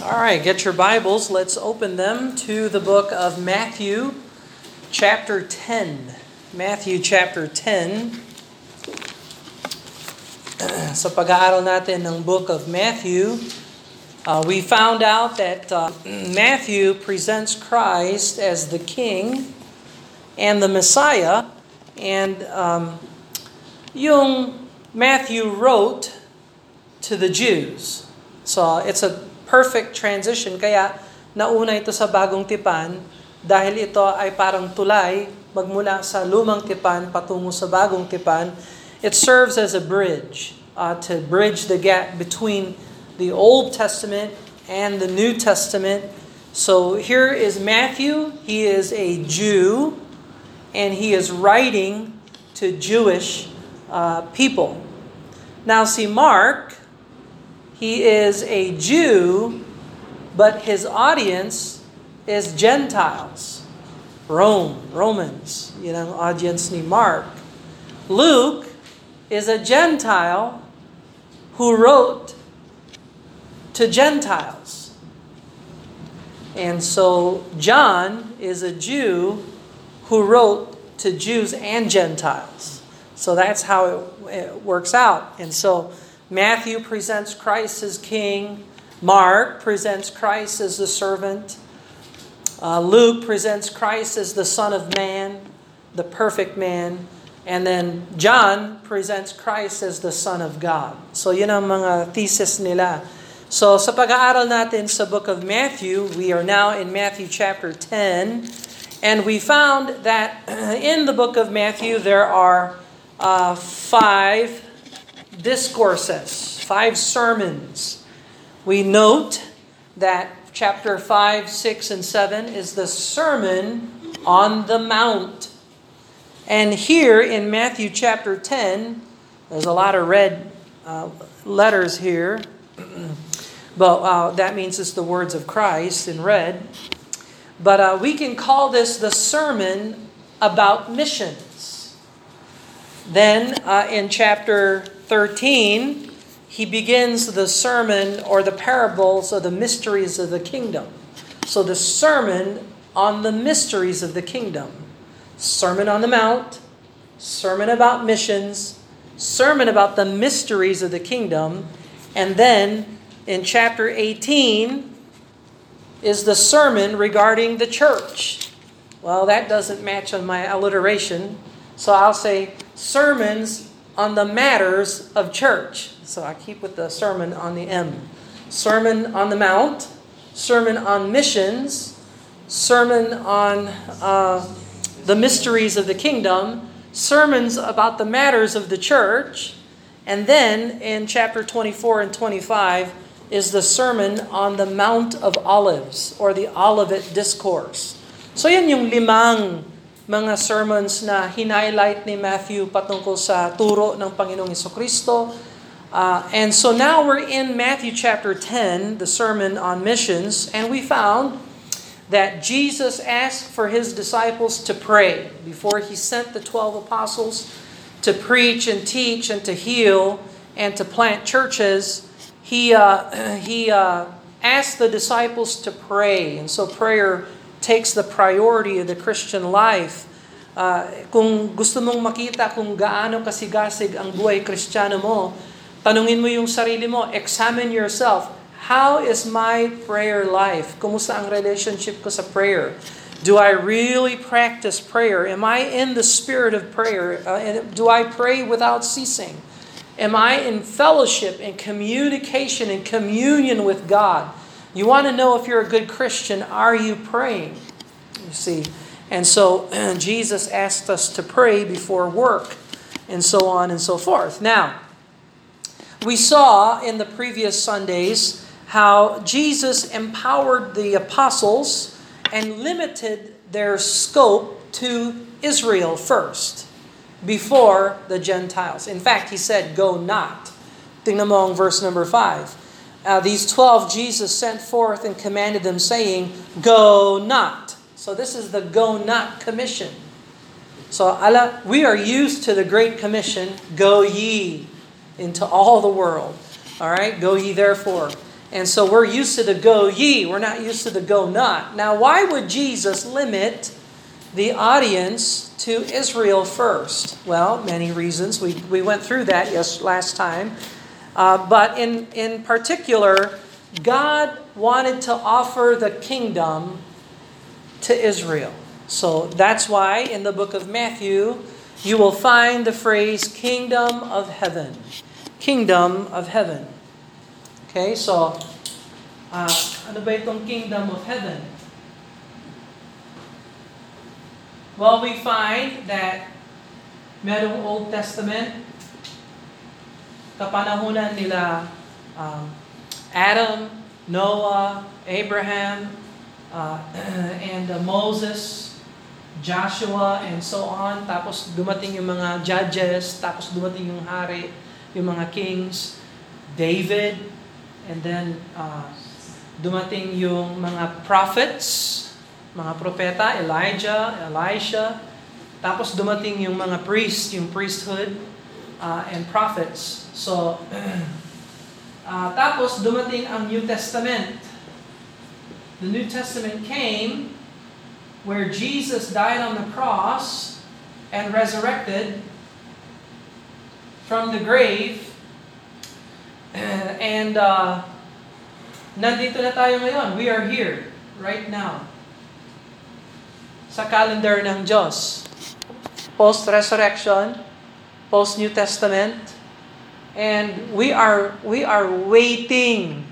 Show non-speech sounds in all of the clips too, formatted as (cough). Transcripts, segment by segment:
All right, get your Bibles. Let's open them to the book of Matthew, chapter 10. Matthew chapter 10. (clears throat) Sa pag-aaral natin ng book of Matthew, uh, we found out that uh, (clears throat) Matthew presents Christ as the King and the Messiah. And um, yung Matthew wrote to the Jews. So it's a perfect transition. Kaya nauna ito sa bagong tipan dahil ito ay parang tulay magmula sa lumang tipan patungo sa bagong tipan. It serves as a bridge uh, to bridge the gap between the Old Testament and the New Testament. So here is Matthew. He is a Jew and he is writing to Jewish uh, people. Now see Mark he is a Jew, but his audience is Gentiles. Rome, Romans, you know, audience ni Mark. Luke is a Gentile who wrote to Gentiles. And so John is a Jew who wrote to Jews and Gentiles. So that's how it, it works out. And so Matthew presents Christ as king. Mark presents Christ as the servant. Uh, Luke presents Christ as the Son of Man, the perfect man. And then John presents Christ as the Son of God. So yun ang mga thesis nila. So sa pag-aaral natin sa book of Matthew, we are now in Matthew chapter 10. And we found that (clears throat) in the book of Matthew there are uh, five discourses, five sermons. We note that chapter 5, 6, and 7 is the Sermon on the Mount. And here in Matthew chapter 10, there's a lot of red uh, letters here. (clears throat) but uh, that means it's the words of Christ in red. But uh, we can call this the sermon about missions. Then uh, in chapter 13, he begins the sermon or the parables of the mysteries of the kingdom. So the sermon on the mysteries of the kingdom. Sermon on the Mount, sermon about missions, sermon about the mysteries of the kingdom, and then in chapter 18 is the sermon regarding the church. Well, that doesn't match on my alliteration, so I'll say sermons on the matters of church. So I keep with the sermon on the M. Sermon on the Mount, sermon on missions, sermon on uh, the mysteries of the kingdom, sermons about the matters of the church, and then in chapter 24 and 25 is the sermon on the Mount of Olives or the Olivet Discourse. So yan yung limang mga sermons na hinighlight ni Matthew patungkol sa turo ng Panginoong Kristo. Uh, and so now we're in Matthew chapter 10, the sermon on missions, and we found that Jesus asked for his disciples to pray before he sent the 12 apostles to preach and teach and to heal and to plant churches. He, uh, (clears throat) he uh, asked the disciples to pray, and so prayer takes the priority of the Christian life. Uh, kung gusto mong makita kung gaano kasigasig ang buhay kristyano mo, tanungin mo yung sarili mo, examine yourself. How is my prayer life? Kumusta ang relationship ko sa prayer? Do I really practice prayer? Am I in the spirit of prayer? Uh, do I pray without ceasing? Am I in fellowship and communication and communion with God? You want to know if you're a good Christian, are you praying? You see. And so Jesus asked us to pray before work and so on and so forth. Now, we saw in the previous Sundays how Jesus empowered the apostles and limited their scope to Israel first before the Gentiles. In fact, he said, Go not. Tingnan mo verse number 5. Uh, these 12 Jesus sent forth and commanded them, saying, Go not. So this is the Go not commission. So ala, we are used to the Great Commission, Go ye into all the world. All right, go ye therefore. And so we're used to the go ye, we're not used to the go not. Now, why would Jesus limit the audience to Israel first? Well, many reasons. We, we went through that yes last time. Uh, but in, in particular, God wanted to offer the kingdom to Israel. So that's why in the book of Matthew, you will find the phrase kingdom of heaven. Kingdom of heaven. Okay, so uh, ano ba itong kingdom of heaven? Well, we find that merong Old Testament, kapanahunan nila um, Adam, Noah, Abraham, uh, (clears throat) and uh, Moses, Joshua, and so on. Tapos dumating yung mga judges, tapos dumating yung hari, yung mga kings, David, and then uh, dumating yung mga prophets, mga propeta, Elijah, Elisha, tapos dumating yung mga priests, yung priesthood, uh, and prophets. So, (clears throat) uh, tapos dumating ang New Testament. The New Testament came where Jesus died on the cross and resurrected from the grave. (clears throat) And uh, nandito na tayo ngayon. We are here, right now. Sa calendar ng Diyos. Post-resurrection, post-New Testament, and we are we are waiting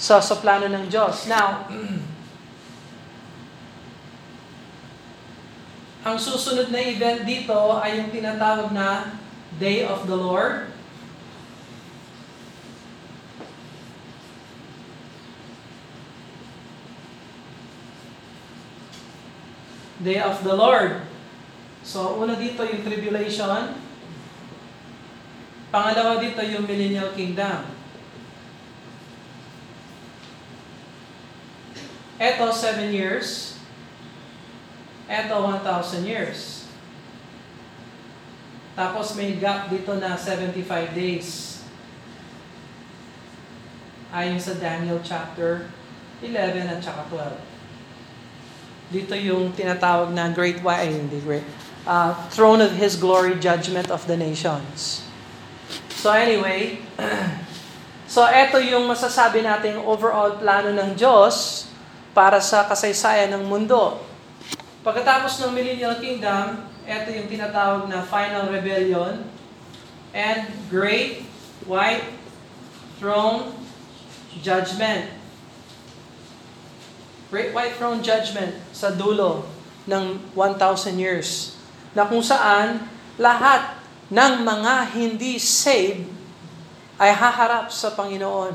sa sa plano ng Diyos. Now, (clears throat) ang susunod na event dito ay yung tinatawag na Day of the Lord. Day of the Lord. So, una dito yung tribulation. Pangalawa dito yung millennial kingdom. Ito, 7 years. Ito, 1,000 years. Tapos may gap dito na 75 days. Ayon sa Daniel chapter 11 at saka 12 dito yung tinatawag na great white, hindi great, uh, throne of His glory, judgment of the nations. So anyway, (clears throat) so eto yung masasabi nating overall plano ng Diyos para sa kasaysayan ng mundo. Pagkatapos ng millennial kingdom, eto yung tinatawag na final rebellion and great white throne judgment. Great White Throne Judgment sa dulo ng 1,000 years na kung saan lahat ng mga hindi saved ay haharap sa Panginoon.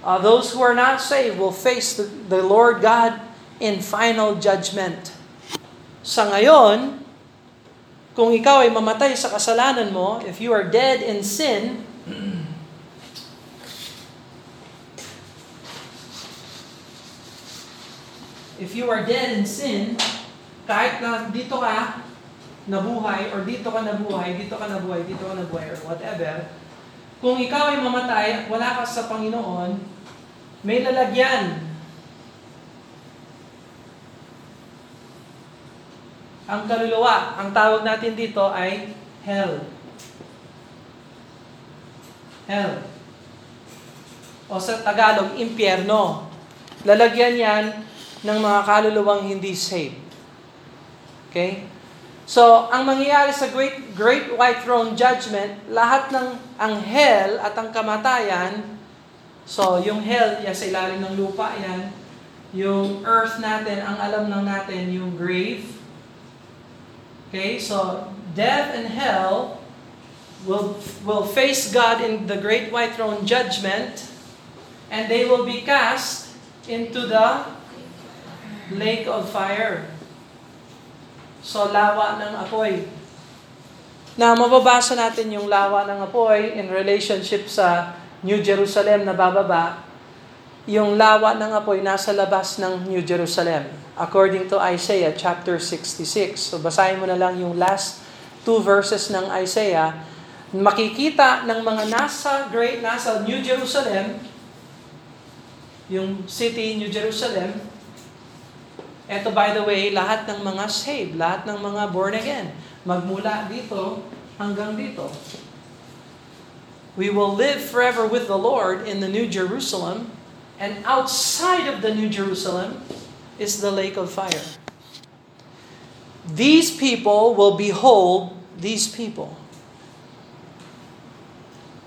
Uh, those who are not saved will face the, the Lord God in final judgment. Sa ngayon, kung ikaw ay mamatay sa kasalanan mo, if you are dead in sin, if you are dead in sin, kahit na dito ka nabuhay, or dito ka nabuhay, dito ka nabuhay, dito ka nabuhay, or whatever, kung ikaw ay mamatay at wala ka sa Panginoon, may lalagyan. Ang kaluluwa, ang tawag natin dito ay hell. Hell. O sa Tagalog, impyerno. Lalagyan yan ng mga kaluluwang hindi saved. Okay? So, ang mangyayari sa Great, Great White Throne Judgment, lahat ng ang hell at ang kamatayan, so yung hell, yan sa ilalim ng lupa, yan, yung earth natin, ang alam lang natin, yung grave. Okay, so death and hell will, will face God in the Great White Throne Judgment, and they will be cast into the lake of fire. So, lawa ng apoy. Na mababasa natin yung lawa ng apoy in relationship sa New Jerusalem na bababa. Yung lawa ng apoy nasa labas ng New Jerusalem. According to Isaiah chapter 66. So, basahin mo na lang yung last two verses ng Isaiah. Makikita ng mga nasa great nasa New Jerusalem yung city, New Jerusalem, eto by the way, lahat ng mga saved, lahat ng mga born again, magmula dito hanggang dito. We will live forever with the Lord in the New Jerusalem, and outside of the New Jerusalem is the lake of fire. These people will behold these people.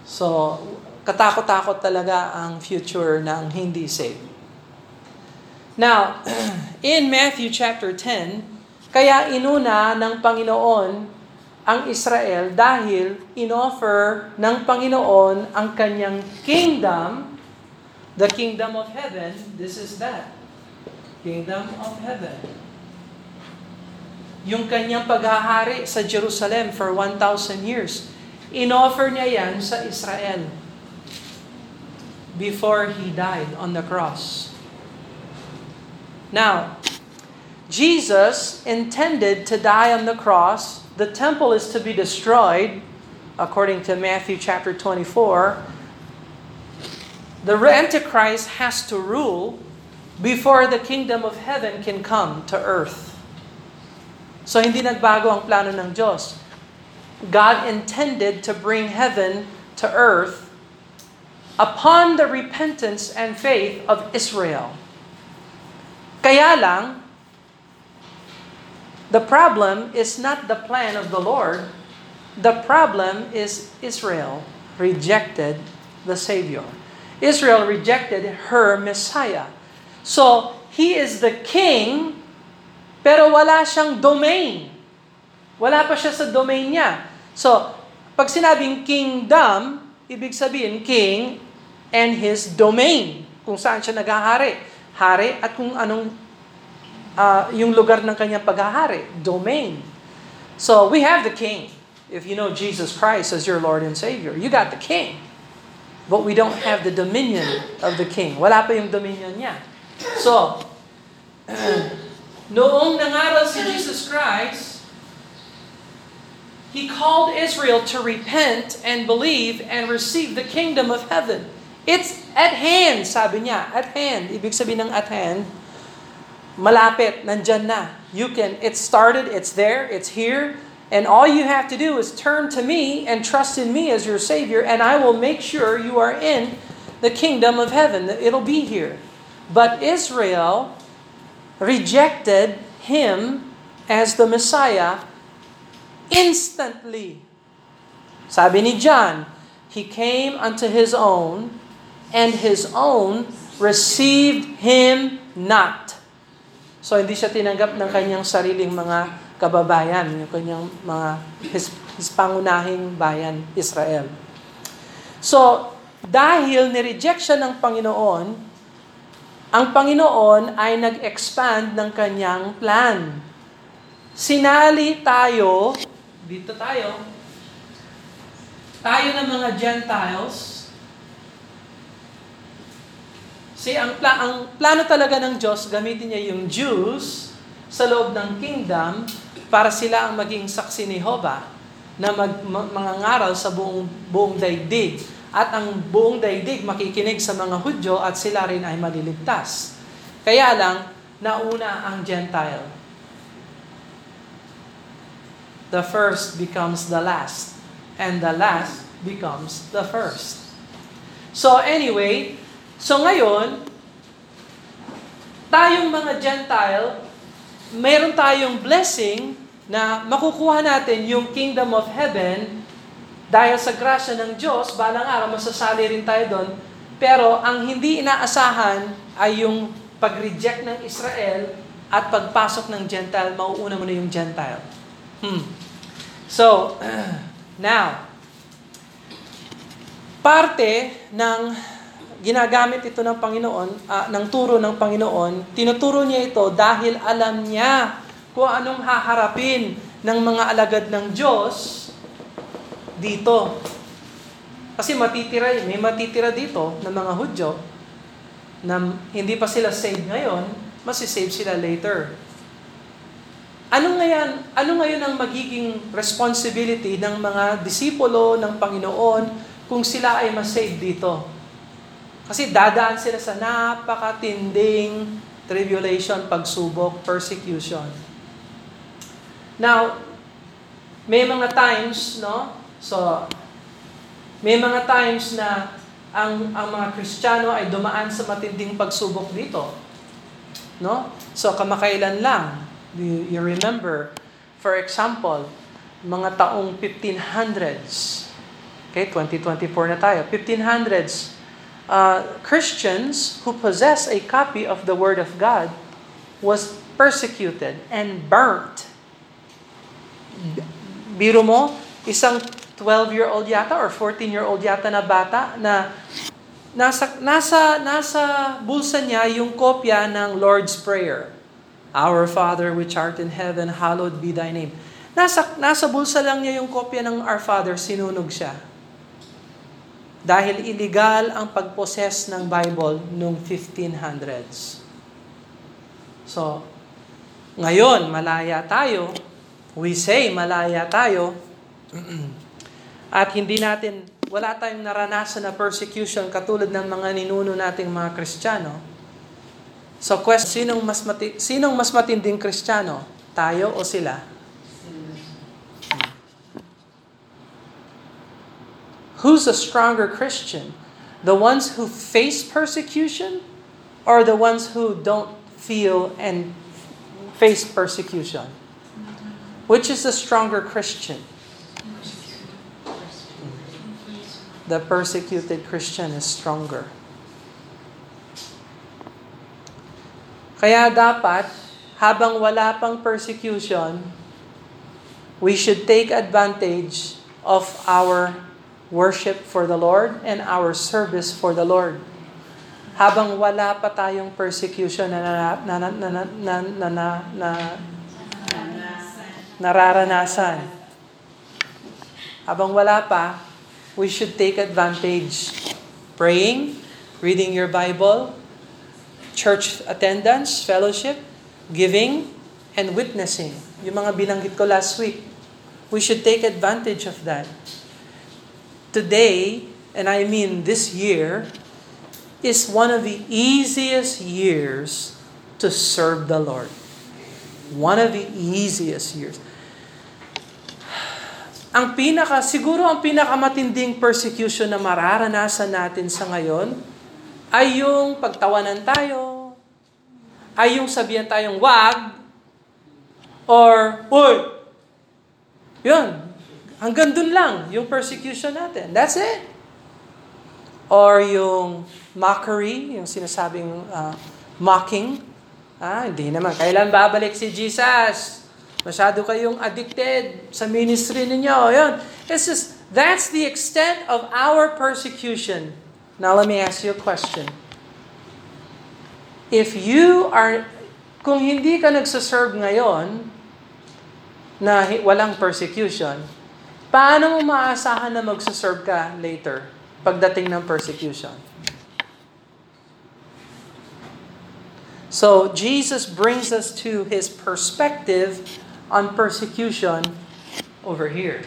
So, katakot-takot talaga ang future ng hindi saved. Now, (clears throat) in Matthew chapter 10, kaya inuna ng Panginoon ang Israel dahil inoffer ng Panginoon ang kanyang kingdom, the kingdom of heaven, this is that, kingdom of heaven. Yung kanyang paghahari sa Jerusalem for 1,000 years, inoffer niya yan sa Israel before He died on the cross. Now, Jesus intended to die on the cross. The temple is to be destroyed, according to Matthew chapter 24. The Antichrist has to rule before the kingdom of heaven can come to earth. So hindi nagbago ang plano ng Diyos. God intended to bring heaven to earth upon the repentance and faith of Israel. Kaya lang, the problem is not the plan of the Lord. The problem is Israel rejected the Savior. Israel rejected her Messiah. So, he is the king, pero wala siyang domain. Wala pa siya sa domain niya. So, pag sinabing kingdom, ibig sabihin king and his domain, kung saan siya naghahari hari at kung anong uh, yung lugar ng kanyang paghahari, domain. So we have the king. If you know Jesus Christ as your Lord and Savior, you got the king. But we don't have the dominion of the king. Wala pa yung dominion niya. So, (clears throat) noong nangaral si Jesus Christ, He called Israel to repent and believe and receive the kingdom of heaven. It's at hand, sabi niya. At hand. Ibig sabihin ng at hand, malapit, nandyan na. You can, it started, it's there, it's here, and all you have to do is turn to me and trust in me as your Savior, and I will make sure you are in the kingdom of heaven. It'll be here. But Israel rejected him as the Messiah instantly. Sabi ni John, he came unto his own, and his own received him not. So hindi siya tinanggap ng kanyang sariling mga kababayan, yung kanyang mga his, his pangunahing bayan, Israel. So, dahil ni-reject siya ng Panginoon, ang Panginoon ay nag-expand ng kanyang plan. Sinali tayo, dito tayo, tayo ng mga Gentiles, See, ang, pla- ang plano talaga ng Diyos, gamitin niya yung Jews sa loob ng kingdom para sila ang maging saksi ni Jehovah na mag, ma- mangangaral sa buong, buong daigdig. At ang buong daigdig makikinig sa mga Hudyo at sila rin ay maliligtas. Kaya lang, nauna ang Gentile. The first becomes the last. And the last becomes the first. So anyway, So ngayon, tayong mga Gentile, meron tayong blessing na makukuha natin yung kingdom of heaven dahil sa grasya ng Diyos, balang araw masasali rin tayo doon. Pero ang hindi inaasahan ay yung pag-reject ng Israel at pagpasok ng Gentile, mauuna mo na yung Gentile. Hmm. So, (clears throat) now, parte ng ginagamit ito ng Panginoon, uh, ng turo ng Panginoon, tinuturo niya ito dahil alam niya kung anong haharapin ng mga alagad ng Diyos dito. Kasi matitira, may matitira dito ng mga Hudyo na hindi pa sila saved ngayon, masisave sila later. Ano ngayon, ano ngayon ang magiging responsibility ng mga disipulo ng Panginoon kung sila ay masave dito? Kasi dadaan sila sa napakatinding tribulation, pagsubok, persecution. Now, may mga times, no? So, may mga times na ang ang mga Kristiyano ay dumaan sa matinding pagsubok dito. No? So kamakailan lang, you, you remember, for example, mga taong 1500s. Okay, 2024 na tayo. 1500s. Uh, Christians who possess a copy of the Word of God was persecuted and burnt. Biro mo, isang 12-year-old yata or 14-year-old yata na bata na nasa nasa nasa bulsa niya yung kopya ng Lord's Prayer. Our Father which art in heaven, hallowed be thy name. Nasa nasa bulsa lang niya yung kopya ng Our Father, sinunog siya. Dahil illegal ang pagposes ng Bible noong 1500s. So, ngayon, malaya tayo. We say malaya tayo. (clears throat) At hindi natin, wala tayong naranasan na persecution katulad ng mga ninuno nating mga Kristiyano. So question, sinong mas, mati, sinong mas matinding Kristiyano? Tayo o sila? Who's a stronger Christian? The ones who face persecution or the ones who don't feel and face persecution? Which is the stronger Christian? the persecuted Christian is stronger. Kaya dapat, habang wala pang persecution, we should take advantage of our worship for the Lord and our service for the Lord. Habang wala pa tayong persecution na, na, na, na, na, na, na, na, na nararanasan. Habang wala pa, we should take advantage. Praying, reading your Bible, church attendance, fellowship, giving, and witnessing. Yung mga binanggit ko last week. We should take advantage of that. Today, and I mean this year, is one of the easiest years to serve the Lord. One of the easiest years. Ang pinaka, siguro ang pinakamatinding persecution na mararanasan natin sa ngayon ay yung pagtawanan tayo, ay yung sabihan tayong wag, or, uy, yun, hanggang dun lang yung persecution natin. That's it. Or yung mockery, yung sinasabing uh, mocking, ah, hindi naman, kailan babalik si Jesus? Masyado kayong addicted sa ministry ninyo. Yun. It's just, that's the extent of our persecution. Now let me ask you a question. If you are, kung hindi ka nagsaserve ngayon, na walang persecution, paano mo maasahan na magsaserve ka later pagdating ng persecution? So Jesus brings us to his perspective on persecution over here.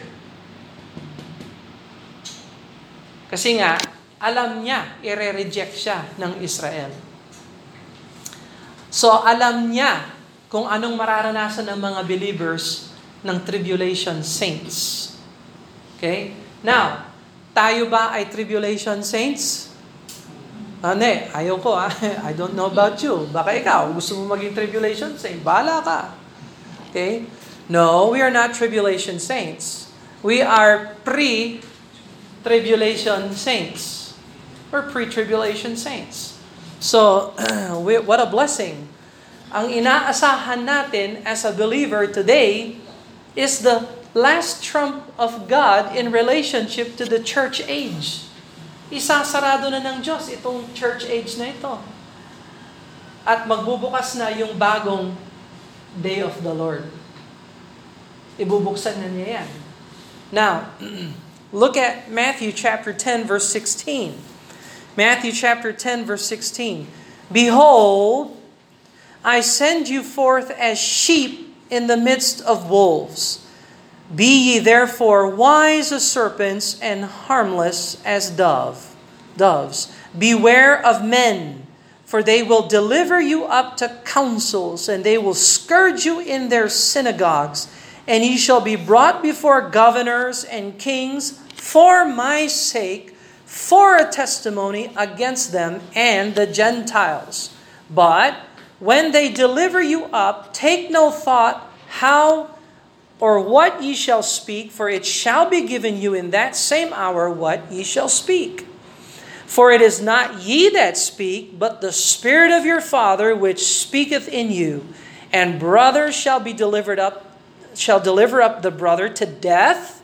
Kasi nga, alam niya, ire-reject siya ng Israel. So, alam niya kung anong mararanasan ng mga believers ng tribulation saints. Okay? Now, tayo ba ay tribulation saints? Ano eh, ayaw ko ah. (laughs) I don't know about you. Baka ikaw, gusto mo maging tribulation saint. Bahala ka. Okay? No, we are not tribulation saints. We are pre-tribulation saints. We're pre-tribulation saints. So, (clears throat) we, what a blessing. Ang inaasahan natin as a believer today is the last trump of God in relationship to the church age. Isasarado na ng Diyos itong church age na ito. At magbubukas na yung bagong day of the Lord. Ibubuksan na niya yan. Now, (clears throat) look at Matthew chapter 10 verse 16. Matthew chapter 10 verse 16. Behold, I send you forth as sheep in the midst of wolves. Be ye therefore wise as serpents and harmless as dove, doves. Beware of men, for they will deliver you up to councils, and they will scourge you in their synagogues, and ye shall be brought before governors and kings for my sake, for a testimony against them and the Gentiles. But when they deliver you up, take no thought how or what ye shall speak, for it shall be given you in that same hour what ye shall speak. For it is not ye that speak, but the Spirit of your Father which speaketh in you. And brother shall be delivered up, shall deliver up the brother to death,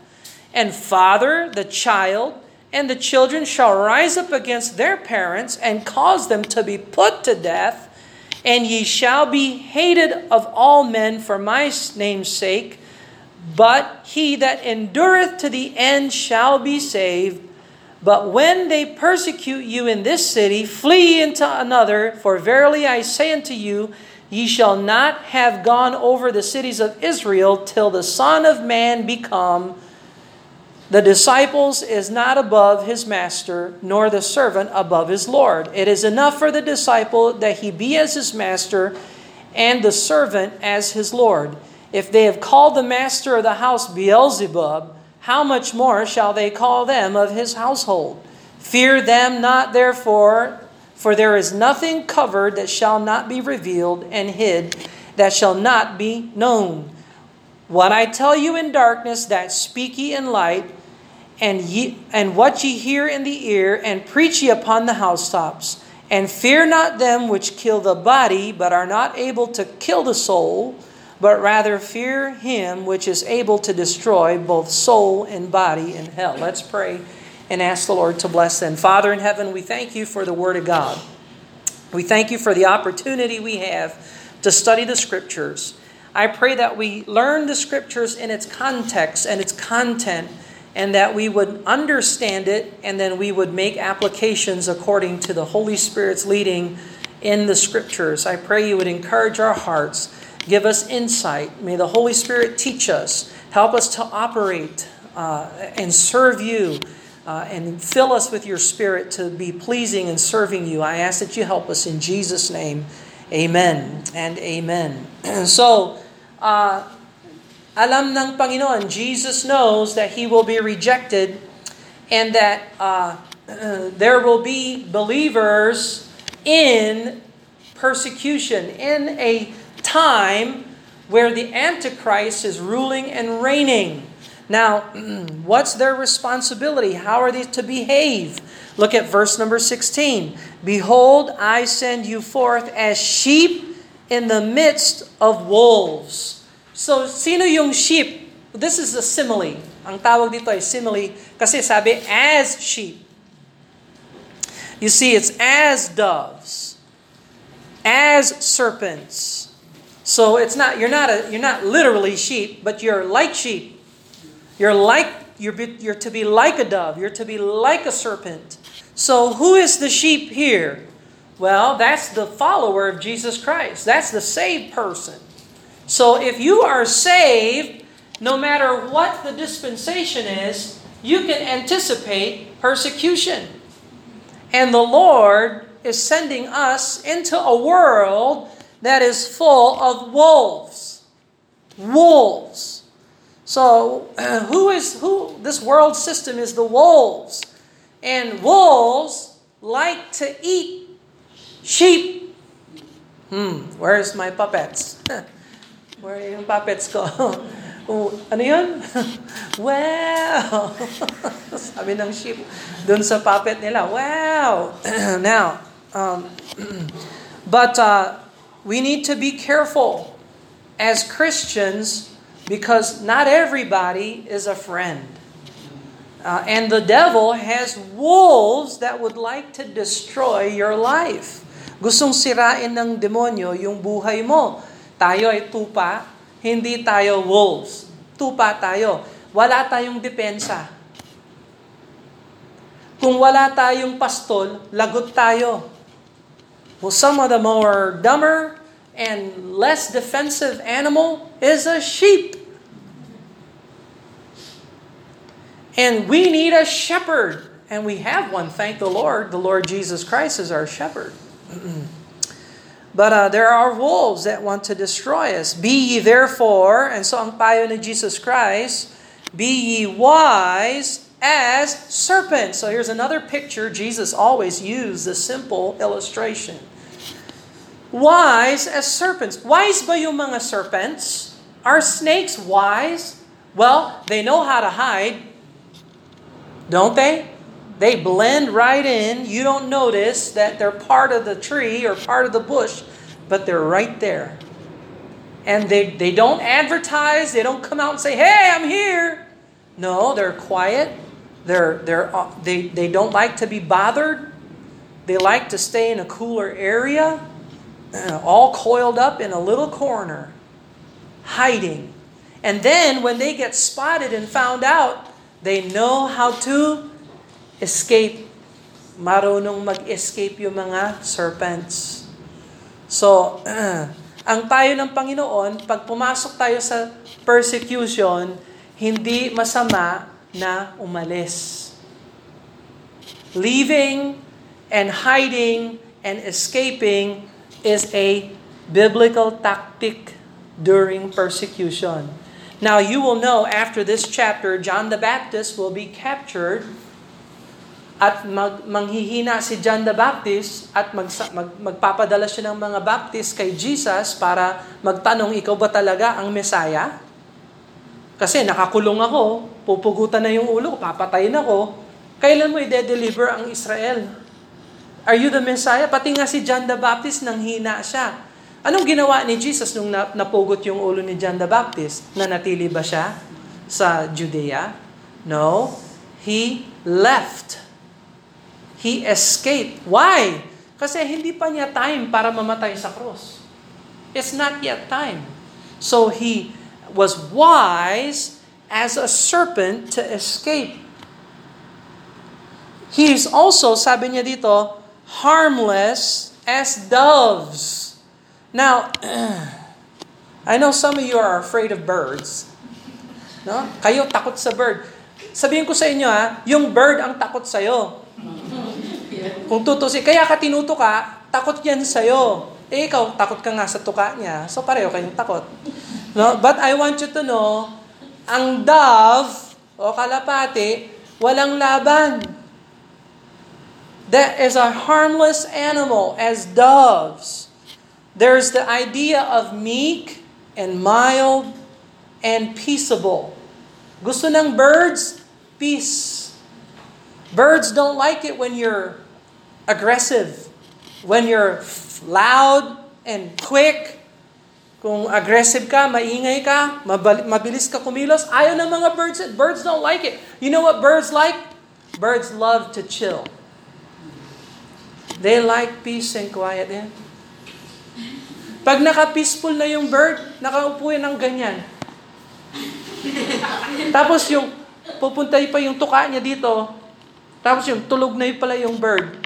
and father the child, and the children shall rise up against their parents and cause them to be put to death. And ye shall be hated of all men for my name's sake. But he that endureth to the end shall be saved. But when they persecute you in this city, flee into another, for verily I say unto you, ye shall not have gone over the cities of Israel till the Son of Man become. The disciples is not above his master, nor the servant above his Lord. It is enough for the disciple that he be as his master, and the servant as his Lord. If they have called the master of the house Beelzebub, how much more shall they call them of his household? Fear them not, therefore, for there is nothing covered that shall not be revealed, and hid that shall not be known. What I tell you in darkness, that speak ye in light, and, ye, and what ye hear in the ear, and preach ye upon the housetops. And fear not them which kill the body, but are not able to kill the soul but rather fear him which is able to destroy both soul and body in hell. Let's pray and ask the Lord to bless them. Father in heaven, we thank you for the Word of God. We thank you for the opportunity we have to study the Scriptures. I pray that we learn the Scriptures in its context and its content, and that we would understand it, and then we would make applications according to the Holy Spirit's leading in the Scriptures. I pray you would encourage our hearts Give us insight. May the Holy Spirit teach us. Help us to operate uh, and serve you. Uh, and fill us with your spirit to be pleasing and serving you. I ask that you help us in Jesus' name. Amen and amen. (clears throat) so, uh, alam ng Panginoon, Jesus knows that He will be rejected and that uh, (clears throat) there will be believers in persecution, in a time where the Antichrist is ruling and reigning. Now, (clears throat) what's their responsibility? How are they to behave? Look at verse number 16. Behold, I send you forth as sheep in the midst of wolves. So, sino yung sheep? This is a simile. Ang tawag dito ay simile kasi sabi, as sheep. You see, it's as doves, as serpents, so it's not you're not a you're not literally sheep, but you're like sheep. You're like you're you're to be like a dove. You're to be like a serpent. So who is the sheep here? Well, that's the follower of Jesus Christ. That's the saved person. So if you are saved, no matter what the dispensation is, you can anticipate persecution. And the Lord is sending us into a world that is full of wolves. Wolves. So, (clears throat) who is who? This world system is the wolves. And wolves like to eat sheep. Hmm, where's my puppets? (laughs) Where are yung puppets ko? oh, ano yun? wow! (laughs) Sabi ng sheep, dun sa puppet nila, wow! (clears throat) now, um, (clears throat) but uh, we need to be careful as Christians because not everybody is a friend. Uh, and the devil has wolves that would like to destroy your life. Gustong sirain ng demonyo yung buhay mo. Tayo ay tupa, hindi tayo wolves. Tupa tayo. Wala tayong depensa. Kung wala tayong pastol, lagot tayo. Well, some of the more dumber and less defensive animal is a sheep. And we need a shepherd. And we have one, thank the Lord. The Lord Jesus Christ is our shepherd. (clears throat) But uh, there are wolves that want to destroy us. Be ye therefore, and so ang payo ni Jesus Christ, be ye wise as serpents. So here's another picture. Jesus always used the simple illustration. Wise as serpents. Wise ba yung mga serpents? Are snakes wise? Well, they know how to hide. Don't they? They blend right in. You don't notice that they're part of the tree or part of the bush, but they're right there. And they, they don't advertise, they don't come out and say, hey, I'm here. No, they're quiet. They're, they're, they, they don't like to be bothered. They like to stay in a cooler area, all coiled up in a little corner, hiding. And then when they get spotted and found out, they know how to escape. Marunong mag-escape yung mga serpents. So, uh, (clears throat) ang tayo ng Panginoon, pag pumasok tayo sa persecution, hindi masama na umalis. Leaving and hiding and escaping is a biblical tactic during persecution. Now, you will know after this chapter, John the Baptist will be captured at mag, manghihina si John the Baptist at mag, mag, magpapadala siya ng mga Baptist kay Jesus para magtanong, ikaw ba talaga ang Messiah? Kasi nakakulong ako, pupugutan na yung ulo papatayin ako. Kailan mo i-deliver ang Israel? Are you the Messiah? Pati nga si John the Baptist nang hina siya. Anong ginawa ni Jesus nung napugot yung ulo ni John the Baptist? Nanatili ba siya sa Judea? No. He left He escaped. Why? Kasi hindi pa niya time para mamatay sa cross. It's not yet time. So he was wise as a serpent to escape. He's also, sabi niya dito, harmless as doves. Now, (clears throat) I know some of you are afraid of birds. No? Kayo takot sa bird. Sabihin ko sa inyo ha, yung bird ang takot sa'yo. Kung tutusin, kaya ka tinuto ka, takot yan sa'yo. Eh ikaw, takot ka nga sa tuka niya. So pareho kayong takot. No? But I want you to know, ang dove o kalapati, walang laban. That is a harmless animal as doves. There's the idea of meek and mild and peaceable. Gusto ng birds? Peace. Birds don't like it when you're aggressive, when you're loud and quick. Kung aggressive ka, maingay ka, mabilis ka kumilos, ayaw ng mga birds. Birds don't like it. You know what birds like? Birds love to chill. They like peace and quiet yan. Pag naka-peaceful na yung bird, nakaupo yan ng ganyan. Tapos yung, pupunta pa yung tuka niya dito, tapos yung tulog na yung pala yung bird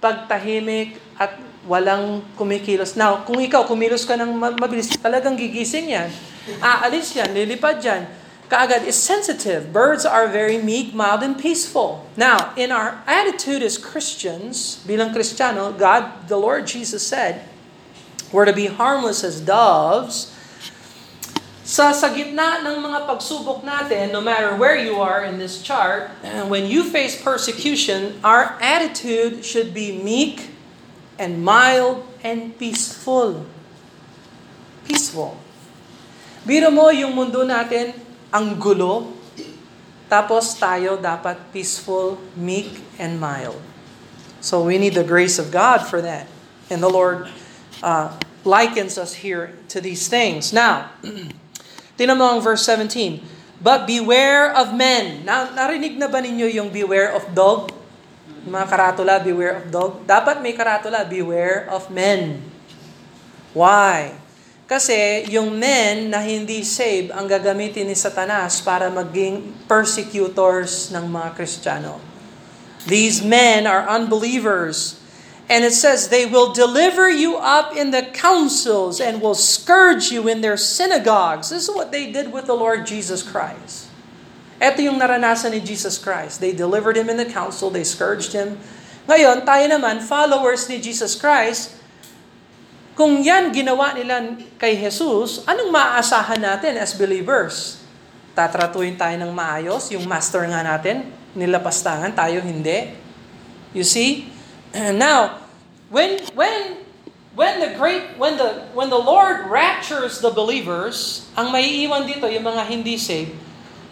pagtahimik at walang kumikilos. Now, kung ikaw kumilos ka ng mabilis, talagang gigising yan. Aalis yan, lilipad yan. Kaagad is sensitive. Birds are very meek, mild, and peaceful. Now, in our attitude as Christians, bilang Kristiyano, God, the Lord Jesus said, we're to be harmless as doves, sa, sa gitna ng mga pagsubok natin, no matter where you are in this chart, when you face persecution, our attitude should be meek and mild and peaceful. Peaceful. Biro mo yung mundo natin, ang gulo, tapos tayo dapat peaceful, meek, and mild. So we need the grace of God for that. And the Lord uh, likens us here to these things. Now, (clears throat) Tinan mo ang verse 17. But beware of men. Na, narinig na ba ninyo yung beware of dog? Mga karatula, beware of dog. Dapat may karatula, beware of men. Why? Kasi yung men na hindi saved ang gagamitin ni Satanas para maging persecutors ng mga Kristiyano. These men are unbelievers And it says, They will deliver you up in the councils and will scourge you in their synagogues. This is what they did with the Lord Jesus Christ. Ito yung naranasan ni Jesus Christ. They delivered him in the council, they scourged him. Ngayon, tayo naman, followers ni Jesus Christ, kung yan ginawa nila kay Jesus, anong maaasahan natin as believers? Tatratuhin tayo ng maayos, yung master nga natin, nilapastangan, tayo hindi. You see? (clears throat) Now, when when when the great when the when the Lord raptures the believers, ang maiiwan dito yung mga hindi saved.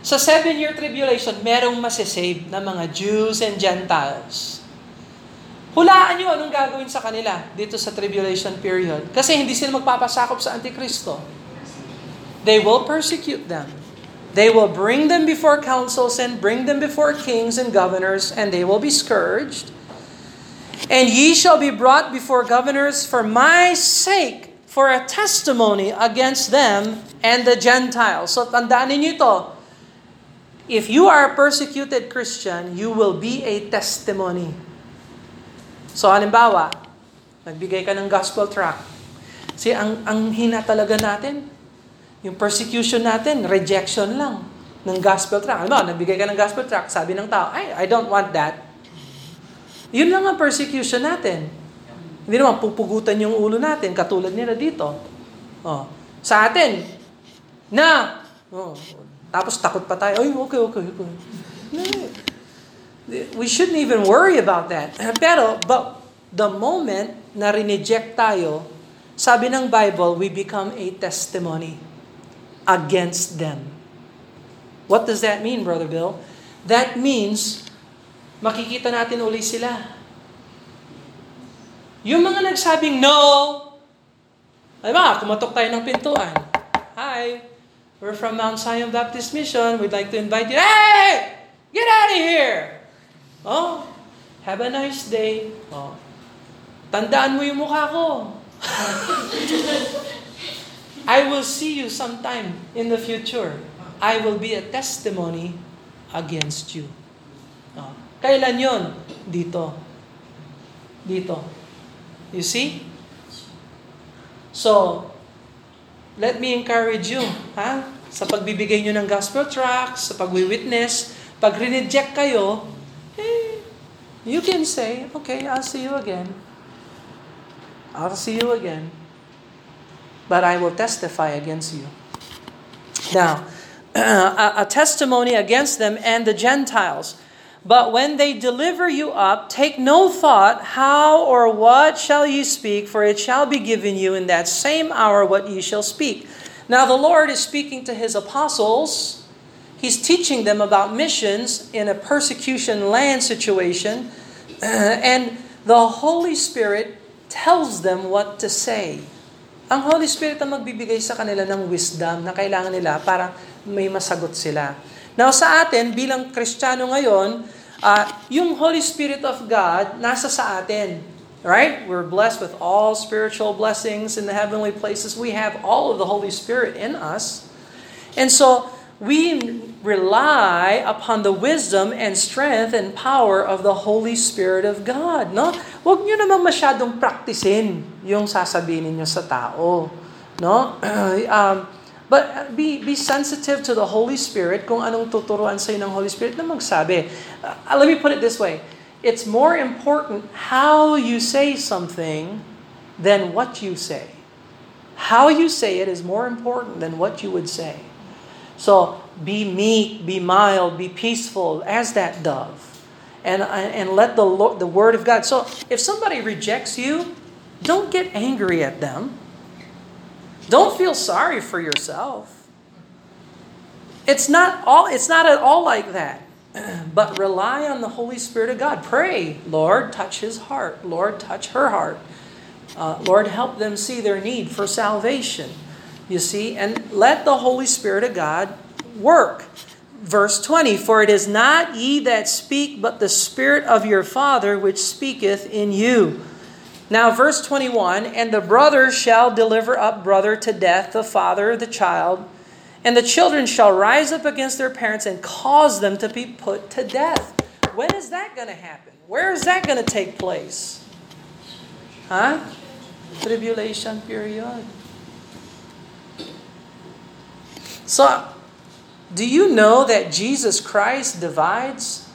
Sa seven-year tribulation, merong masisave na mga Jews and Gentiles. Hulaan nyo anong gagawin sa kanila dito sa tribulation period. Kasi hindi sila magpapasakop sa Antikristo. They will persecute them. They will bring them before councils and bring them before kings and governors, and they will be scourged. And ye shall be brought before governors for my sake, for a testimony against them and the Gentiles. So tandaan ninyo ito. If you are a persecuted Christian, you will be a testimony. So halimbawa, nagbigay ka ng gospel tract. Si ang, ang hina talaga natin, yung persecution natin, rejection lang ng gospel tract. Halimbawa, nagbigay ka ng gospel tract, sabi ng tao, I, I don't want that. Yun lang ang persecution natin. Hindi naman pupugutan yung ulo natin, katulad nila dito. Oh. Sa atin, na, oh. tapos takot pa tayo, ay, okay, okay, okay. We shouldn't even worry about that. Pero, but the moment na rineject tayo, sabi ng Bible, we become a testimony against them. What does that mean, Brother Bill? That means, makikita natin uli sila. Yung mga nagsabing no, ay ba, kumatok tayo ng pintuan. Hi, we're from Mount Zion Baptist Mission. We'd like to invite you. Hey! Get out of here! Oh, have a nice day. Oh, tandaan mo yung mukha ko. (laughs) I will see you sometime in the future. I will be a testimony against you. Oh, kailan yon? Dito. Dito. You see? So, let me encourage you, ha? Sa pagbibigay nyo ng gospel tracts, sa pagwi-witness, pag rineject kayo, you can say, okay, I'll see you again. I'll see you again. But I will testify against you. Now, (clears throat) a, testimony against them and the Gentiles. But when they deliver you up, take no thought how or what shall ye speak, for it shall be given you in that same hour what ye shall speak. Now the Lord is speaking to his apostles. He's teaching them about missions in a persecution land situation. (clears throat) And the Holy Spirit tells them what to say. Ang Holy Spirit ang magbibigay sa kanila ng wisdom na kailangan nila para may masagot sila. Now sa atin, bilang Kristiyano ngayon, uh, yung Holy Spirit of God nasa sa atin. Right? We're blessed with all spiritual blessings in the heavenly places. We have all of the Holy Spirit in us. And so, we rely upon the wisdom and strength and power of the Holy Spirit of God. No? Huwag nyo naman masyadong practicein yung sasabihin niyo sa tao. No? (clears throat) um, But be, be sensitive to the Holy Spirit kung anong tuturuan sa'yo ng Holy Spirit na magsabi. Uh, let me put it this way. It's more important how you say something than what you say. How you say it is more important than what you would say. So be meek, be mild, be peaceful as that dove. And, and let the, Lord, the Word of God. So if somebody rejects you, don't get angry at them. Don't feel sorry for yourself. It's not all it's not at all like that. (clears throat) But rely on the Holy Spirit of God. Pray, Lord, touch his heart. Lord, touch her heart. Uh, Lord, help them see their need for salvation. You see, and let the Holy Spirit of God work. Verse 20 For it is not ye that speak, but the Spirit of your Father which speaketh in you. Now, verse 21 And the brother shall deliver up brother to death, the father, of the child, and the children shall rise up against their parents and cause them to be put to death. When is that going to happen? Where is that going to take place? Huh? Tribulation period. So, Do you know that Jesus Christ divides?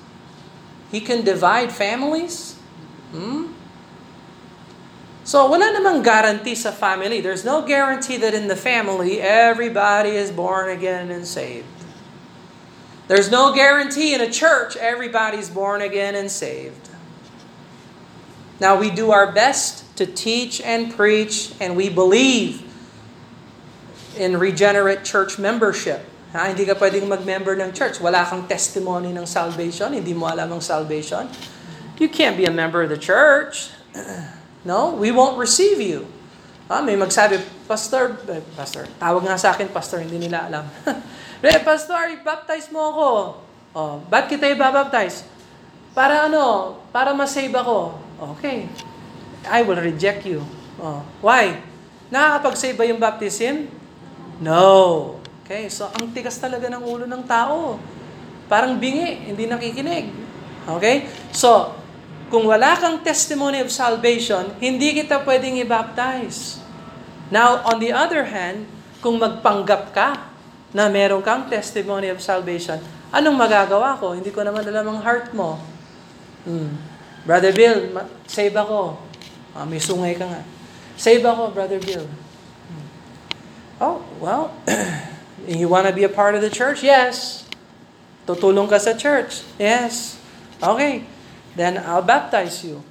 He can divide families? Hmm? So, wala namang guarantee sa family. There's no guarantee that in the family, everybody is born again and saved. There's no guarantee in a church, everybody's born again and saved. Now, we do our best to teach and preach, and we believe in regenerate church membership. Ha, hindi ka pwedeng mag-member ng church. Wala kang testimony ng salvation. Hindi mo alam ang salvation. You can't be a member of the church. (clears throat) No, we won't receive you. Ah, may magsabi, Pastor, eh, Pastor, tawag nga sa akin, Pastor, hindi nila alam. (laughs) eh, Pastor, i-baptize mo ako. Oh, ba't kita i-baptize? Para ano? Para masave ako. Okay. I will reject you. Oh, why? Nakakapag-save ba yung baptism? No. Okay, so ang tigas talaga ng ulo ng tao. Parang bingi, hindi nakikinig. Okay? So, kung wala kang testimony of salvation, hindi kita pwedeng i-baptize. Now, on the other hand, kung magpanggap ka na meron kang testimony of salvation, anong magagawa ko? Hindi ko naman alam ang heart mo. Hmm. Brother Bill, save ako. Ah, may sungay ka nga. Save ako, Brother Bill. Oh, well, (clears throat) you want to be a part of the church? Yes. Tutulong ka sa church? Yes. Okay then I'll baptize you.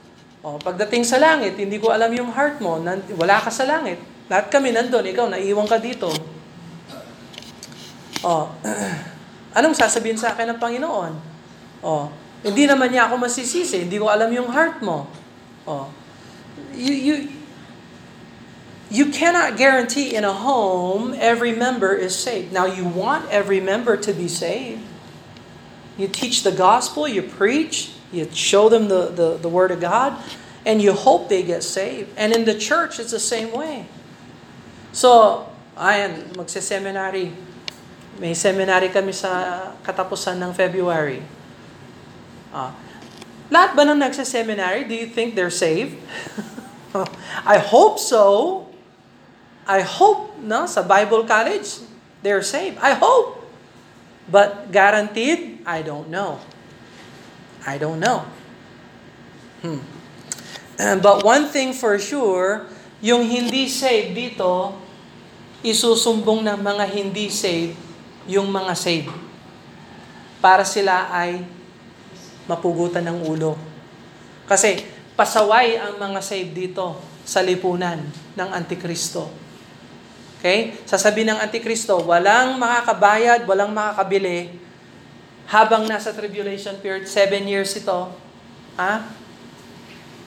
O, pagdating sa langit, hindi ko alam yung heart mo, nan- wala ka sa langit. Lahat kami nandun, ikaw, naiwan ka dito. O, (clears throat) anong sasabihin sa akin ng Panginoon? O, hindi naman niya ako masisisi, hindi ko alam yung heart mo. O, you, you, you cannot guarantee in a home every member is saved. Now, you want every member to be saved. You teach the gospel, you preach, You show them the, the, the Word of God, and you hope they get saved. And in the church, it's the same way. So, ayan, magse-seminary. May seminary kami sa katapusan ng February. Ah, lahat ba ng nagse-seminary, do you think they're saved? (laughs) I hope so. I hope, no, sa Bible college, they're saved. I hope. But guaranteed, I don't know. I don't know. Hmm. But one thing for sure, yung hindi saved dito, isusumbong ng mga hindi saved yung mga saved. Para sila ay mapugutan ng ulo. Kasi pasaway ang mga saved dito sa lipunan ng Antikristo. Okay? Sasabihin ng Antikristo, walang makakabayad, walang makakabili habang nasa tribulation period, seven years ito, ha?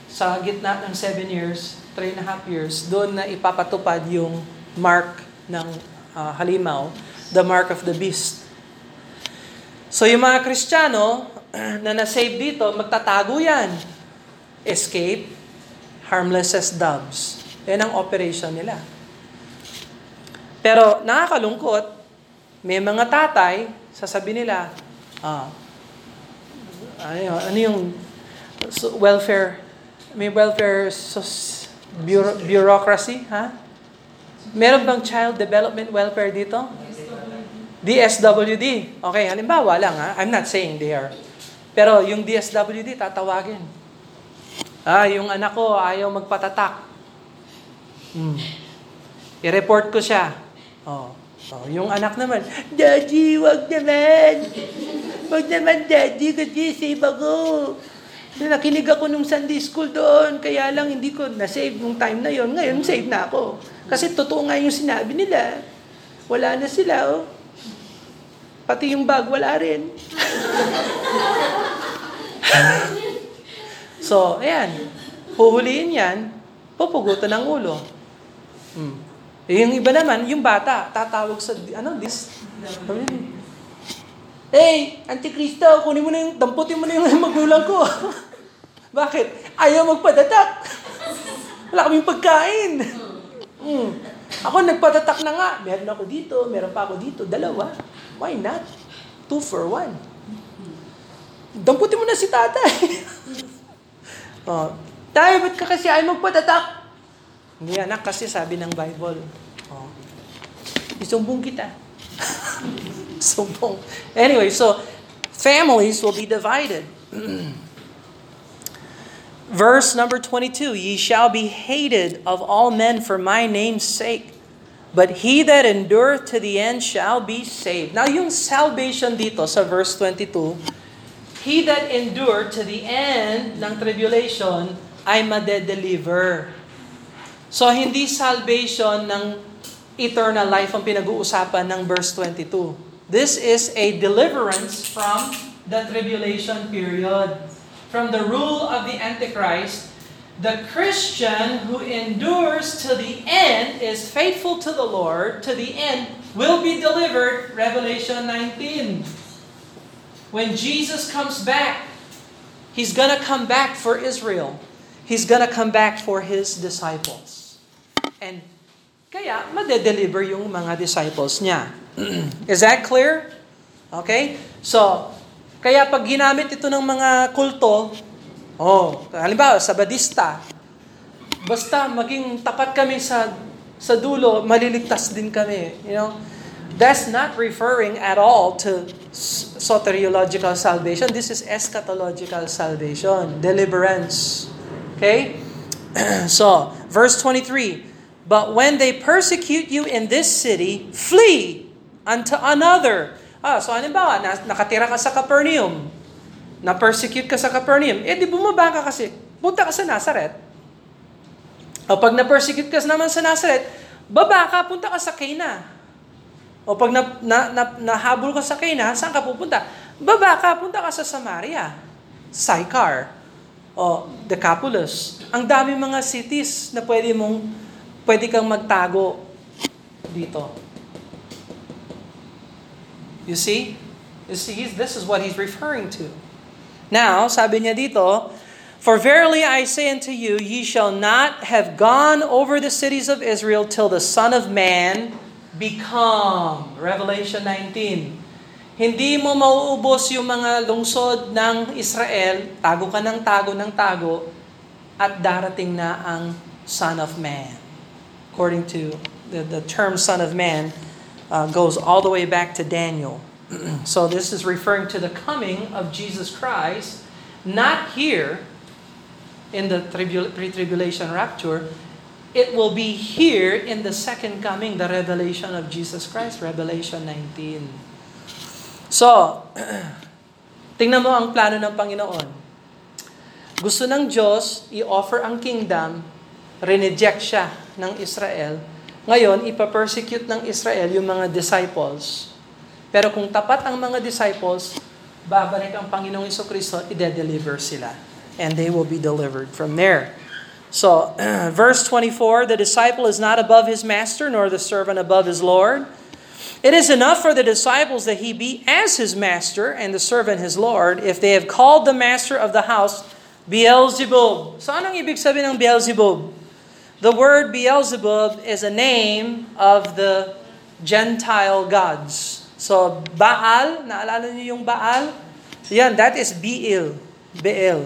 sa gitna ng seven years, three and a half years, doon na ipapatupad yung mark ng uh, halimaw, the mark of the beast. So yung mga Kristiyano (clears throat) na nasave dito, magtatago yan. Escape, harmless as doves. Yan ang operation nila. Pero nakakalungkot, may mga tatay, sasabi nila, Ah. Ano, ano yung welfare, may welfare so, bureau, bureaucracy, ha? Meron bang child development welfare dito? DSWD. Okay, halimbawa lang ha. I'm not saying they are. Pero yung DSWD, tatawagin. Ah, yung anak ko ayaw magpatatak. Hmm. I-report ko siya. Oh. oh. Yung anak naman, Daddy, wag naman. Wag naman, Daddy, kasi save ako. Nakinig ako nung Sunday school doon, kaya lang hindi ko na-save nung time na yon. Ngayon, save na ako. Kasi totoo nga yung sinabi nila. Wala na sila, oh. Pati yung bag, wala rin. (laughs) so, ayan. Huhuliin yan, pupugutan ng ulo. Hmm. Eh, yung iba naman, yung bata, tatawag sa, ano, this, Hey, Antikristo, kunin mo na yung, damputin mo na yung (laughs) magulang ko. (laughs) Bakit? Ayaw magpadatak. (laughs) Wala kaming pagkain. Mm. Ako nagpadatak na nga. Meron ako dito, meron pa ako dito. Dalawa. Why not? Two for one. Damputin mo na si tatay. oh, tayo, ba't ka kasi ayaw magpadatak? Hindi anak kasi sabi ng Bible. Oh, isumbong kita. (laughs) Sumbong. Anyway, so families will be divided. (clears throat) Verse number 22 Ye shall be hated of all men for my name's sake, but he that endureth to the end shall be saved. Now, yung salvation dito sa verse 22, he that endured to the end ng tribulation ay madedeliver. So, hindi salvation ng eternal life ang pinag-uusapan ng verse 22. This is a deliverance from the tribulation period. From the rule of the Antichrist, the Christian who endures to the end is faithful to the Lord, to the end, will be delivered. Revelation 19. When Jesus comes back, He's gonna come back for Israel. He's gonna come back for His disciples. And kaya, madedeliver yung mga disciples niya. (clears throat) Is that clear? Okay? So, kaya pag ginamit ito ng mga kulto, oh, halimbawa, sa Badista, basta maging tapat kami sa sa dulo, maliligtas din kami. You know? That's not referring at all to soteriological salvation. This is eschatological salvation, deliverance. Okay? (clears throat) so, verse 23, But when they persecute you in this city, flee unto another. Ah, so halimbawa, nakatira ka sa Capernaum, na-persecute ka sa Capernaum, eh di bumaba ka kasi, punta ka sa Nazareth. O pag na-persecute ka naman sa Nazareth, baba ka, punta ka sa Cana. O pag na, na, na, nahabol ka sa Cana, saan ka pupunta? Baba ka, punta ka sa Samaria, Sychar, o Decapolis. Ang dami mga cities na pwede mong, pwede kang magtago dito. You see? You see, this is what he's referring to. Now, sabi niya dito, For verily I say unto you, ye shall not have gone over the cities of Israel till the Son of Man become. Revelation 19. Hindi mo mauubos yung mga lungsod ng Israel, tago ka ng tago ng tago, at darating na ang Son of Man. According to the, the term Son of Man, uh, goes all the way back to Daniel. (clears throat) so this is referring to the coming of Jesus Christ, not here in the pre-tribulation rapture. It will be here in the second coming, the revelation of Jesus Christ, Revelation 19. So, (clears throat) tingnan mo ang plano ng Panginoon. Gusto ng Diyos i-offer ang kingdom, reneject siya ng Israel, ngayon, ipapersecute ng Israel yung mga disciples. Pero kung tapat ang mga disciples, babalik ang Panginoong Iso Kristo, ide-deliver sila. And they will be delivered from there. So, (clears throat) verse 24, the disciple is not above his master, nor the servant above his Lord. It is enough for the disciples that he be as his master and the servant his Lord if they have called the master of the house Beelzebub. So anong ibig sabihin ng Beelzebub? The word Beelzebub is a name of the Gentile gods. So, Baal, naalala niyo yung Baal? Yan, that is Beel. Beel.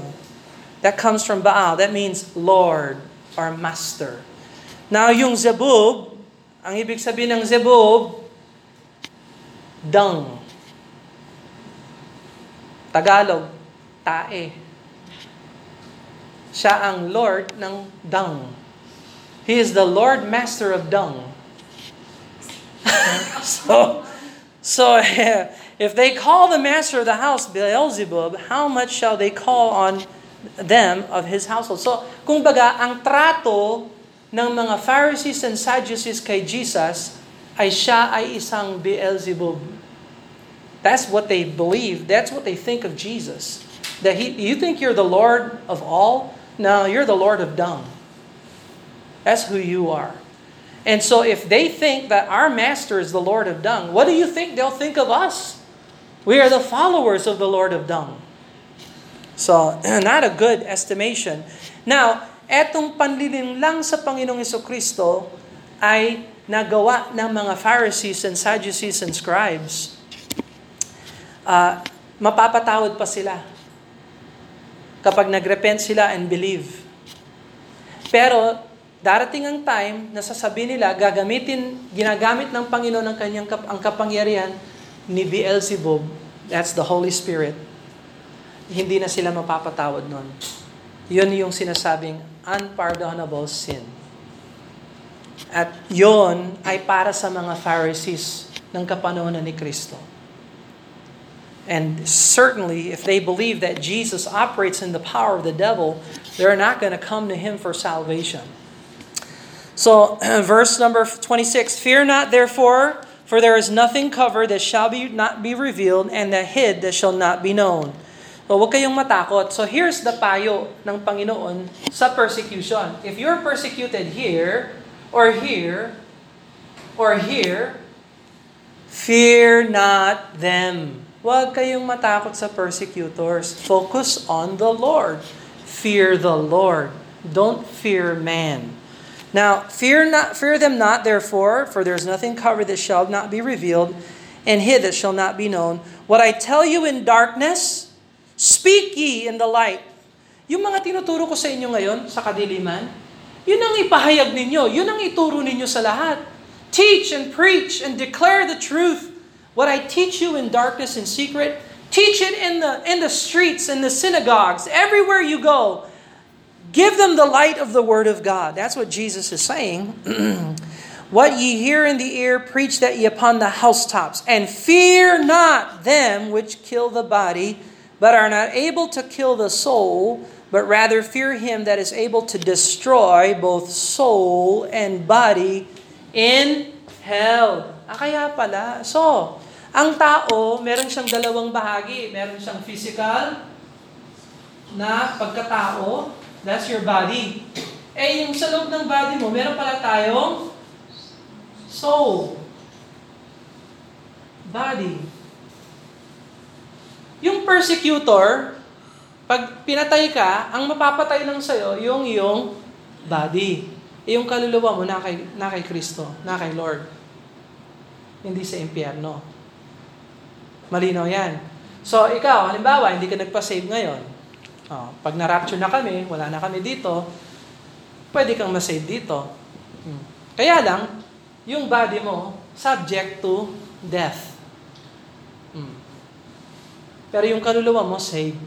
That comes from Baal. That means Lord or Master. Now, yung Zebub, ang ibig sabihin ng Zebub, dung. Tagalog, tae. Siya ang Lord ng dung. He is the Lord Master of dung. (laughs) so, so (laughs) if they call the master of the house Beelzebub, how much shall they call on them of his household? So, kung baga, ang trato ng mga Pharisees and Sadducees kay Jesus ay siya ay isang Beelzebub. That's what they believe. That's what they think of Jesus. That he, you think you're the Lord of all? No, you're the Lord of dung. That's who you are. And so if they think that our master is the Lord of dung, what do you think they'll think of us? We are the followers of the Lord of dung. So, (clears throat) not a good estimation. Now, etong panlilin lang sa Panginoong Kristo ay nagawa ng mga Pharisees and Sadducees and scribes. Uh, mapapatawad pa sila kapag nagrepent sila and believe. Pero darating ang time na sasabihin nila, gagamitin, ginagamit ng Panginoon ang kanyang kap- ang kapangyarihan ni Beelzebub. That's the Holy Spirit. Hindi na sila mapapatawad nun. Yun yung sinasabing unpardonable sin. At yon ay para sa mga Pharisees ng kapanahonan ni Kristo. And certainly, if they believe that Jesus operates in the power of the devil, they're not going to come to him for salvation. So, (clears throat) verse number 26 Fear not, therefore, for there is nothing covered that shall be not be revealed, and that hid that shall not be known. So, huwag kayong matakot. So, here's the payo ng Panginoon sa persecution. If you're persecuted here, or here, or here, fear not them. Huwag kayong matakot sa persecutors. Focus on the Lord. Fear the Lord. Don't fear man. Now, fear not fear them not therefore, for there is nothing covered that shall not be revealed, and hid that shall not be known. What I tell you in darkness, speak ye in the light. Yung mga tinuturo ko sa inyo ngayon, sa kadiliman, yun ang ipahayag ninyo. Yun ang ituro ninyo sa lahat. Teach and preach and declare the truth. What I teach you in darkness and secret, teach it in the in the streets, in the synagogues, everywhere you go. Give them the light of the word of God. That's what Jesus is saying. (clears throat) what ye hear in the ear, preach that ye upon the housetops, and fear not them which kill the body, but are not able to kill the soul, but rather fear him that is able to destroy both soul and body in hell. Ah, pala. So, ang tao, meron siyang dalawang bahagi. Meron siyang physical na pagkatao, that's your body. Eh, yung sa loob ng body mo, meron pala tayong soul. Body. Yung persecutor, pag pinatay ka, ang mapapatay lang sa'yo, yung yung body. Eh, yung kaluluwa mo na kay, na kay Kristo, na kay Lord. Hindi sa impyerno. Malinaw yan. So, ikaw, halimbawa, hindi ka nagpa-save ngayon. Oh, pag na-rapture na kami, wala na kami dito, pwede kang ma-save dito. Hmm. Kaya lang, yung body mo, subject to death. Hmm. Pero yung kaluluwa mo, save.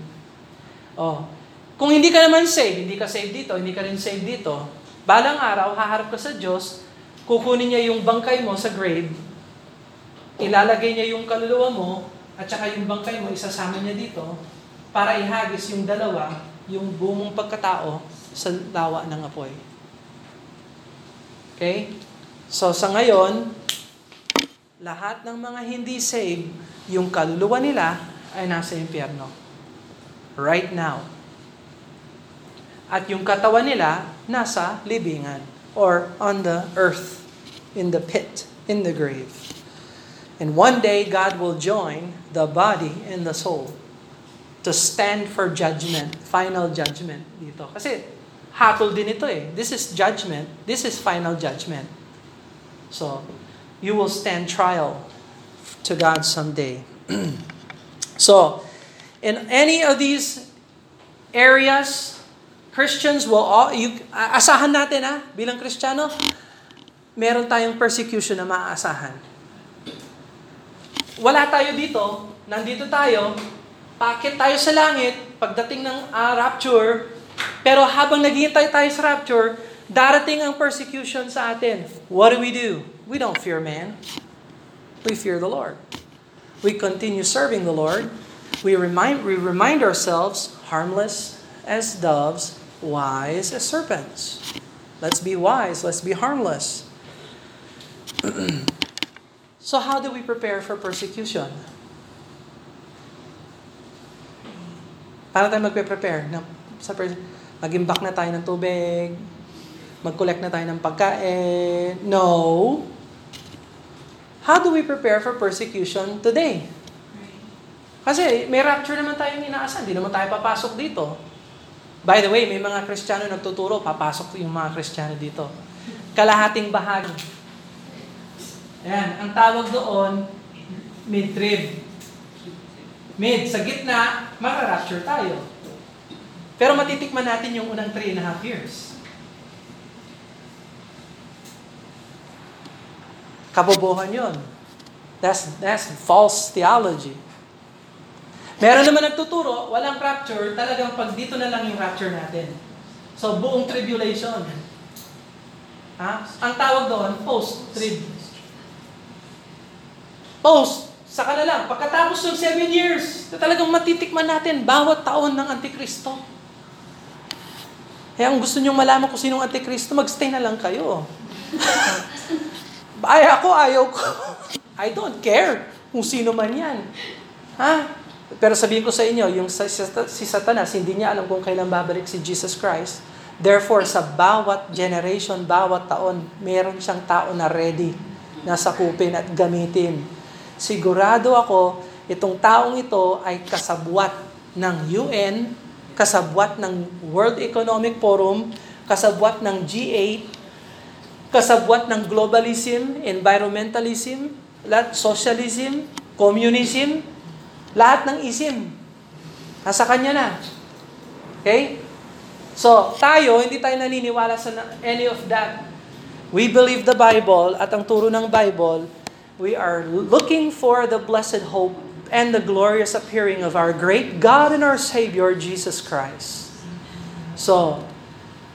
Oh. Kung hindi ka naman save, hindi ka save dito, hindi ka rin save dito, balang araw, haharap ka sa Diyos, kukunin niya yung bangkay mo sa grave, ilalagay niya yung kaluluwa mo, at saka yung bangkay mo, isasama niya dito, para ihagis yung dalawa, yung buong pagkatao, sa lawa ng apoy. Okay? So sa ngayon, lahat ng mga hindi saved, yung kaluluwa nila ay nasa impyerno. Right now. At yung katawan nila, nasa libingan. Or on the earth, in the pit, in the grave. And one day, God will join the body and the soul to stand for judgment, final judgment dito. Kasi hatol din ito eh. This is judgment. This is final judgment. So, you will stand trial to God someday. (clears throat) so, in any of these areas, Christians will all, you, asahan natin ah, bilang Kristiyano, meron tayong persecution na maaasahan. Wala tayo dito, nandito tayo, pakit tayo sa langit, pagdating ng uh, rapture, pero habang naghihintay tayo sa rapture, darating ang persecution sa atin. What do we do? We don't fear man. We fear the Lord. We continue serving the Lord. We remind, we remind ourselves, harmless as doves, wise as serpents. Let's be wise. Let's be harmless. (clears throat) so how do we prepare for persecution? Paano tayo magpe-prepare? Na, sa pers- Mag-imbak na tayo ng tubig? Mag-collect na tayo ng pagkain? No. How do we prepare for persecution today? Kasi may rapture naman tayong inaasahan. Hindi naman tayo papasok dito. By the way, may mga Kristiyano nagtuturo, papasok yung mga Kristiyano dito. Kalahating bahagi. Ayan, ang tawag doon, mid-trib mid, sa gitna, mararapture tayo. Pero matitikman natin yung unang three and a half years. Kabobohan yun. That's, that's false theology. Meron naman nagtuturo, walang rapture, talagang pag dito na lang yung rapture natin. So, buong tribulation. Ha? Ang tawag doon, post-trib. Post. Saka na. Pagkatapos ng seven years, talagang matitikman natin bawat taon ng Antikristo. Kaya ang gusto nyong malaman kung sinong Antikristo, magstay na lang kayo. (laughs) Ay, ako, ayaw ko. I don't care kung sino man yan. Ha? Pero sabihin ko sa inyo, yung si Satanas, hindi niya alam kung kailan babalik si Jesus Christ. Therefore, sa bawat generation, bawat taon, meron siyang tao na ready na sakupin at gamitin. Sigurado ako, itong taong ito ay kasabwat ng UN, kasabwat ng World Economic Forum, kasabwat ng G8, kasabwat ng globalism, environmentalism, lahat, socialism, communism, lahat ng ism. Nasa kanya na. Okay? So, tayo, hindi tayo naniniwala sa any of that. We believe the Bible at ang turo ng Bible, we are looking for the blessed hope and the glorious appearing of our great God and our Savior, Jesus Christ. So,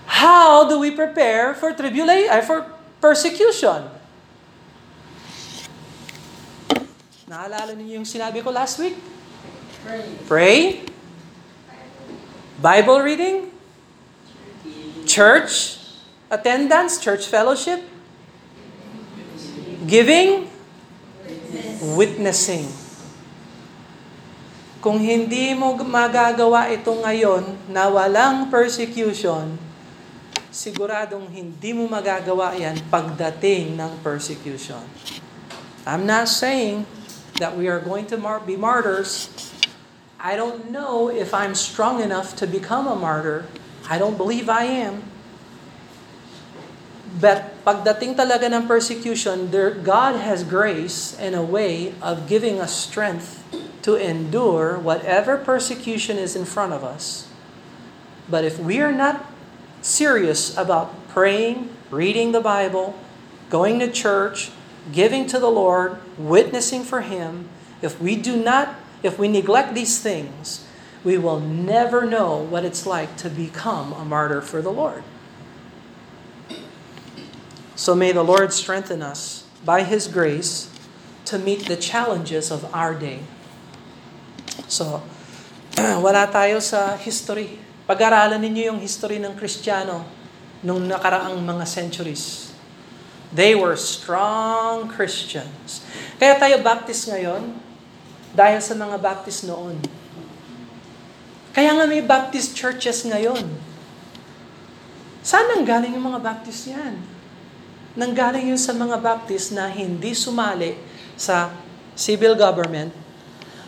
how do we prepare for tribulation, uh, for persecution? Naalala niyo yung sinabi ko last week? Pray. Pray. Bible reading. Church attendance, church fellowship, giving, witnessing. Kung hindi mo magagawa ito ngayon na walang persecution, siguradong hindi mo magagawa yan pagdating ng persecution. I'm not saying that we are going to mar- be martyrs. I don't know if I'm strong enough to become a martyr. I don't believe I am. But pagdating talaga ng persecution, there, God has grace and a way of giving us strength to endure whatever persecution is in front of us. But if we are not serious about praying, reading the Bible, going to church, giving to the Lord, witnessing for Him, if we do not, if we neglect these things, we will never know what it's like to become a martyr for the Lord. So may the Lord strengthen us by His grace to meet the challenges of our day. So, (clears throat) wala tayo sa history. Pag-aralan ninyo yung history ng Kristiyano nung nakaraang mga centuries. They were strong Christians. Kaya tayo Baptist ngayon, dahil sa mga Baptist noon. Kaya nga may Baptist churches ngayon. Saan ang galing yung mga Baptist yan? Nanggaling yun sa mga Baptist na hindi sumali sa civil government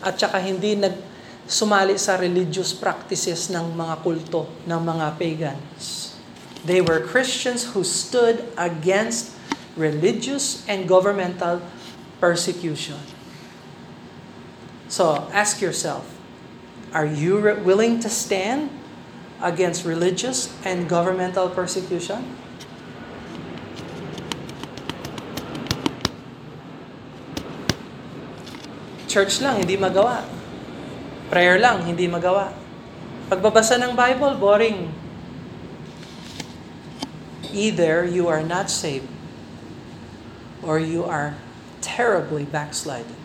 at saka hindi nag sumali sa religious practices ng mga kulto ng mga pagans. They were Christians who stood against religious and governmental persecution. So, ask yourself, are you willing to stand against religious and governmental persecution? Church lang, hindi magawa. Prayer lang, hindi magawa. Pagbabasa ng Bible, boring. Either you are not saved or you are terribly backsliding.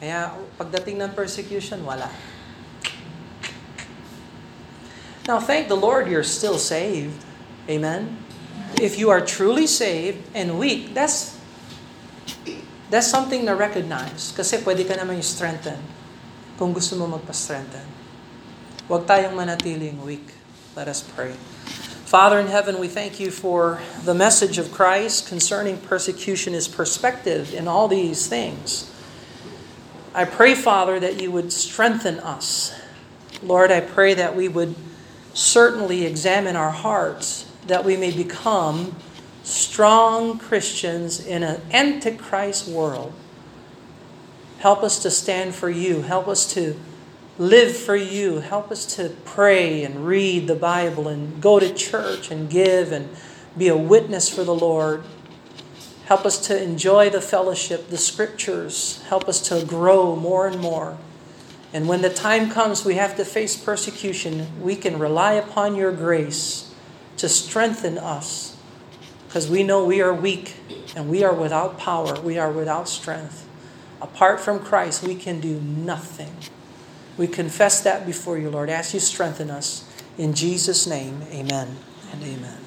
Kaya pagdating ng persecution, wala. Now, thank the Lord you're still saved. Amen? If you are truly saved and weak, that's that's something na recognize. Kasi pwede ka naman yung strengthen kung gusto mo magpa-strengthen. Huwag tayong manatiling weak. Let us pray. Father in heaven, we thank you for the message of Christ concerning persecution, his perspective in all these things. I pray, Father, that you would strengthen us. Lord, I pray that we would certainly examine our hearts, that we may become strong Christians in an antichrist world. Help us to stand for you. Help us to live for you. Help us to pray and read the Bible and go to church and give and be a witness for the Lord. Help us to enjoy the fellowship, the scriptures. Help us to grow more and more. And when the time comes we have to face persecution, we can rely upon your grace to strengthen us because we know we are weak and we are without power, we are without strength. Apart from Christ, we can do nothing. We confess that before you, Lord. Ask you strengthen us. In Jesus' name, amen and amen.